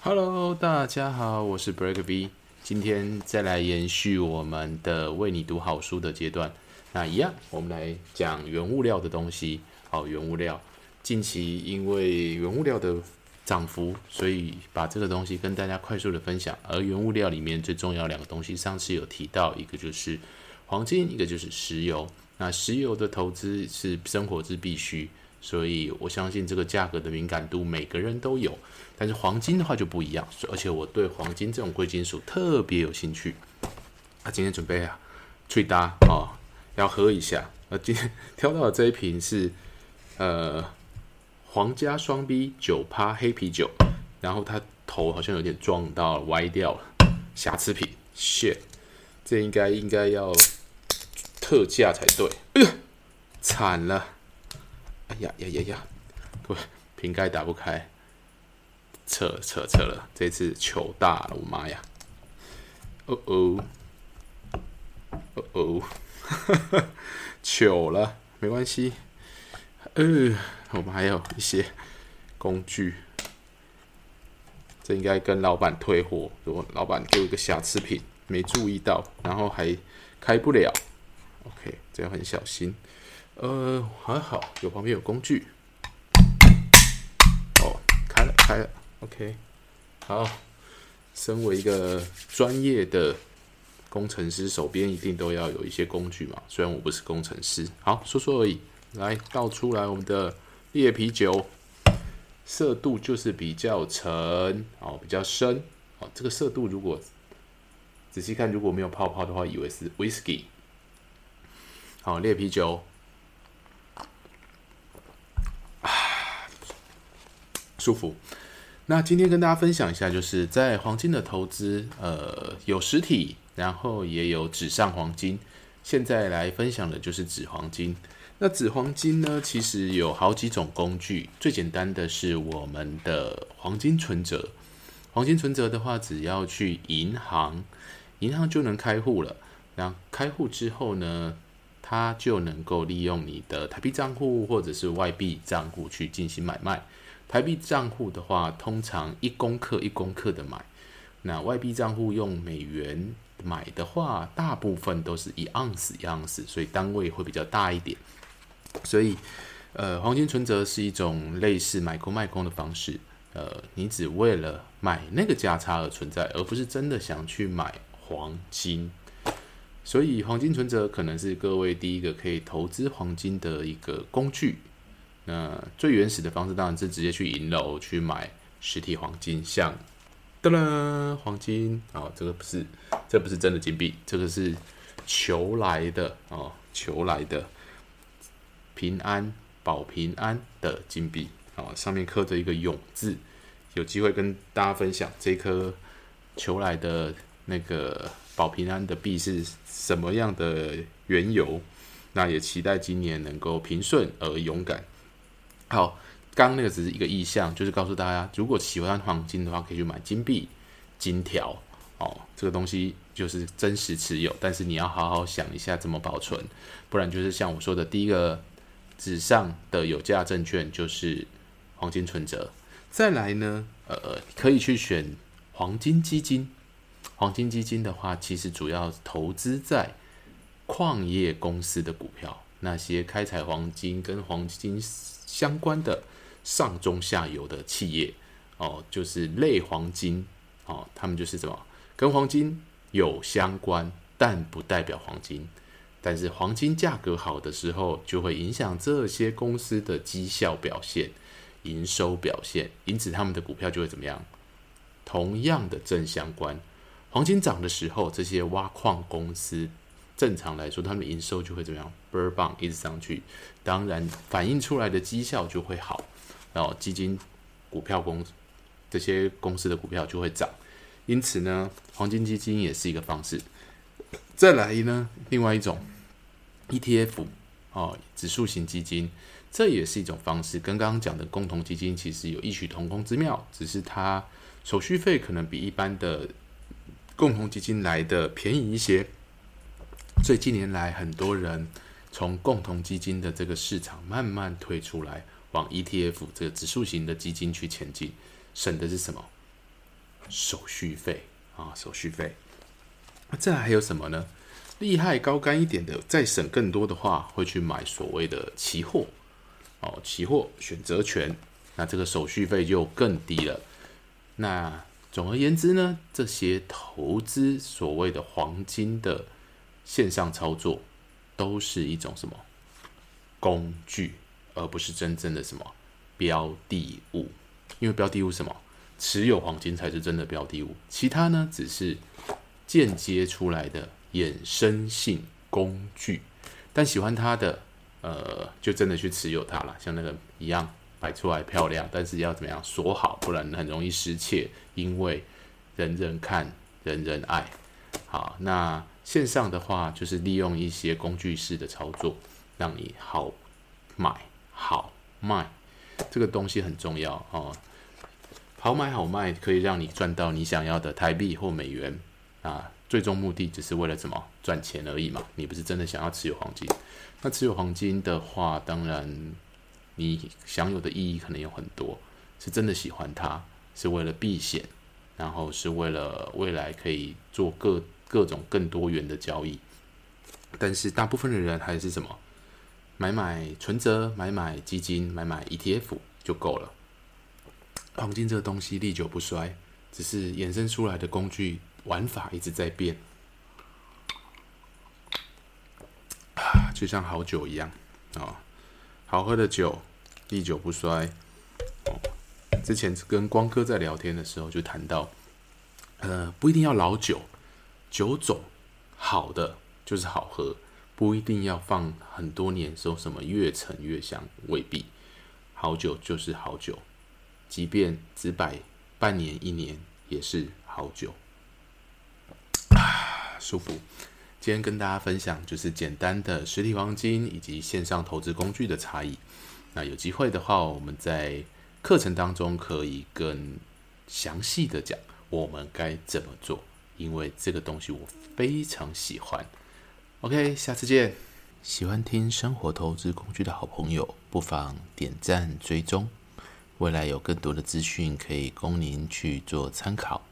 Hello，大家好，我是 Break B，今天再来延续我们的为你读好书的阶段。那一样，我们来讲原物料的东西。好，原物料，近期因为原物料的涨幅，所以把这个东西跟大家快速的分享。而原物料里面最重要两个东西，上次有提到，一个就是黄金，一个就是石油。那石油的投资是生活之必须，所以我相信这个价格的敏感度每个人都有。但是黄金的话就不一样，而且我对黄金这种贵金属特别有兴趣。啊，今天准备啊，吹搭哦，要喝一下。呃，今天挑到的这一瓶是呃皇家双 B 九趴黑啤酒，然后它头好像有点撞到歪掉了，瑕疵品，shit，这应该应该要。特价才对，哎呀，惨了！呀呀呀呀，不，瓶盖打不开，扯扯扯了，这次糗大了，我妈呀！哦哦，哦哦，糗了，没关系。呃，我们还有一些工具，这应该跟老板退货，如果老板给我一个瑕疵品，没注意到，然后还开不了。OK，这样很小心。呃，还好，有旁边有工具。哦，开了，开了。OK，好。身为一个专业的工程师，手边一定都要有一些工具嘛。虽然我不是工程师，好，说说而已。来倒出来我们的烈啤酒，色度就是比较沉，哦，比较深。哦，这个色度如果仔细看，如果没有泡泡的话，以为是 Whisky。好，烈啤酒，舒服。那今天跟大家分享一下，就是在黄金的投资，呃，有实体，然后也有纸上黄金。现在来分享的就是纸黄金。那纸黄金呢，其实有好几种工具，最简单的是我们的黄金存折。黄金存折的话，只要去银行，银行就能开户了。然后开户之后呢，它就能够利用你的台币账户或者是外币账户去进行买卖。台币账户的话，通常一公克一公克的买；那外币账户用美元买的话，大部分都是一盎司一盎司，所以单位会比较大一点。所以，呃，黄金存折是一种类似买空卖空的方式。呃，你只为了买那个价差而存在，而不是真的想去买黄金。所以，黄金存折可能是各位第一个可以投资黄金的一个工具。那最原始的方式当然是直接去银楼去买实体黄金，像，噔噔，黄金哦，这个不是，这不是真的金币，这个是求来的哦，求来的平安保平安的金币哦，上面刻着一个永字，有机会跟大家分享这颗求来的那个。保平安的币是什么样的缘由？那也期待今年能够平顺而勇敢。好，刚刚那个只是一个意向，就是告诉大家，如果喜欢黄金的话，可以去买金币、金条。哦，这个东西就是真实持有，但是你要好好想一下怎么保存，不然就是像我说的，第一个纸上的有价证券就是黄金存折。再来呢，呃，可以去选黄金基金。黄金基金的话，其实主要投资在矿业公司的股票，那些开采黄金跟黄金相关的上中下游的企业哦，就是类黄金哦，他们就是什么跟黄金有相关，但不代表黄金。但是黄金价格好的时候，就会影响这些公司的绩效表现、营收表现，因此他们的股票就会怎么样？同样的正相关。黄金涨的时候，这些挖矿公司正常来说，他们的营收就会怎么样？倍儿棒，一直上去，当然反映出来的绩效就会好，然后基金、股票公这些公司的股票就会涨。因此呢，黄金基金也是一个方式。再来呢，另外一种 ETF 哦，指数型基金，这也是一种方式。跟刚刚讲的共同基金其实有异曲同工之妙，只是它手续费可能比一般的。共同基金来的便宜一些，所以近年来很多人从共同基金的这个市场慢慢退出来，往 ETF 这个指数型的基金去前进，省的是什么？手续费啊，手续费。那再来还有什么呢？厉害高干一点的，再省更多的话，会去买所谓的期货哦，期货选择权，那这个手续费就更低了。那总而言之呢，这些投资所谓的黄金的线上操作，都是一种什么工具，而不是真正的什么标的物。因为标的物什么，持有黄金才是真的标的物，其他呢只是间接出来的衍生性工具。但喜欢它的，呃，就真的去持有它了，像那个一样。摆出来漂亮，但是要怎么样锁好，不然很容易失窃。因为人人看，人人爱。好，那线上的话，就是利用一些工具式的操作，让你好买好卖。这个东西很重要哦。好买好卖可以让你赚到你想要的台币或美元啊。最终目的只是为了什么？赚钱而已嘛。你不是真的想要持有黄金。那持有黄金的话，当然。你享有的意义可能有很多，是真的喜欢它，是为了避险，然后是为了未来可以做各各种更多元的交易。但是大部分的人还是什么，买买存折，买买基金，买买 ETF 就够了。黄金这个东西历久不衰，只是衍生出来的工具玩法一直在变，就像好酒一样啊，好喝的酒。历久不衰。哦，之前跟光哥在聊天的时候就谈到，呃，不一定要老酒，酒种好的就是好喝，不一定要放很多年，说什么越陈越香，未必。好酒就是好酒，即便只摆半年一年也是好酒。舒服。今天跟大家分享就是简单的实体黄金以及线上投资工具的差异。那有机会的话，我们在课程当中可以更详细的讲我们该怎么做，因为这个东西我非常喜欢。OK，下次见。喜欢听生活投资工具的好朋友，不妨点赞追踪，未来有更多的资讯可以供您去做参考。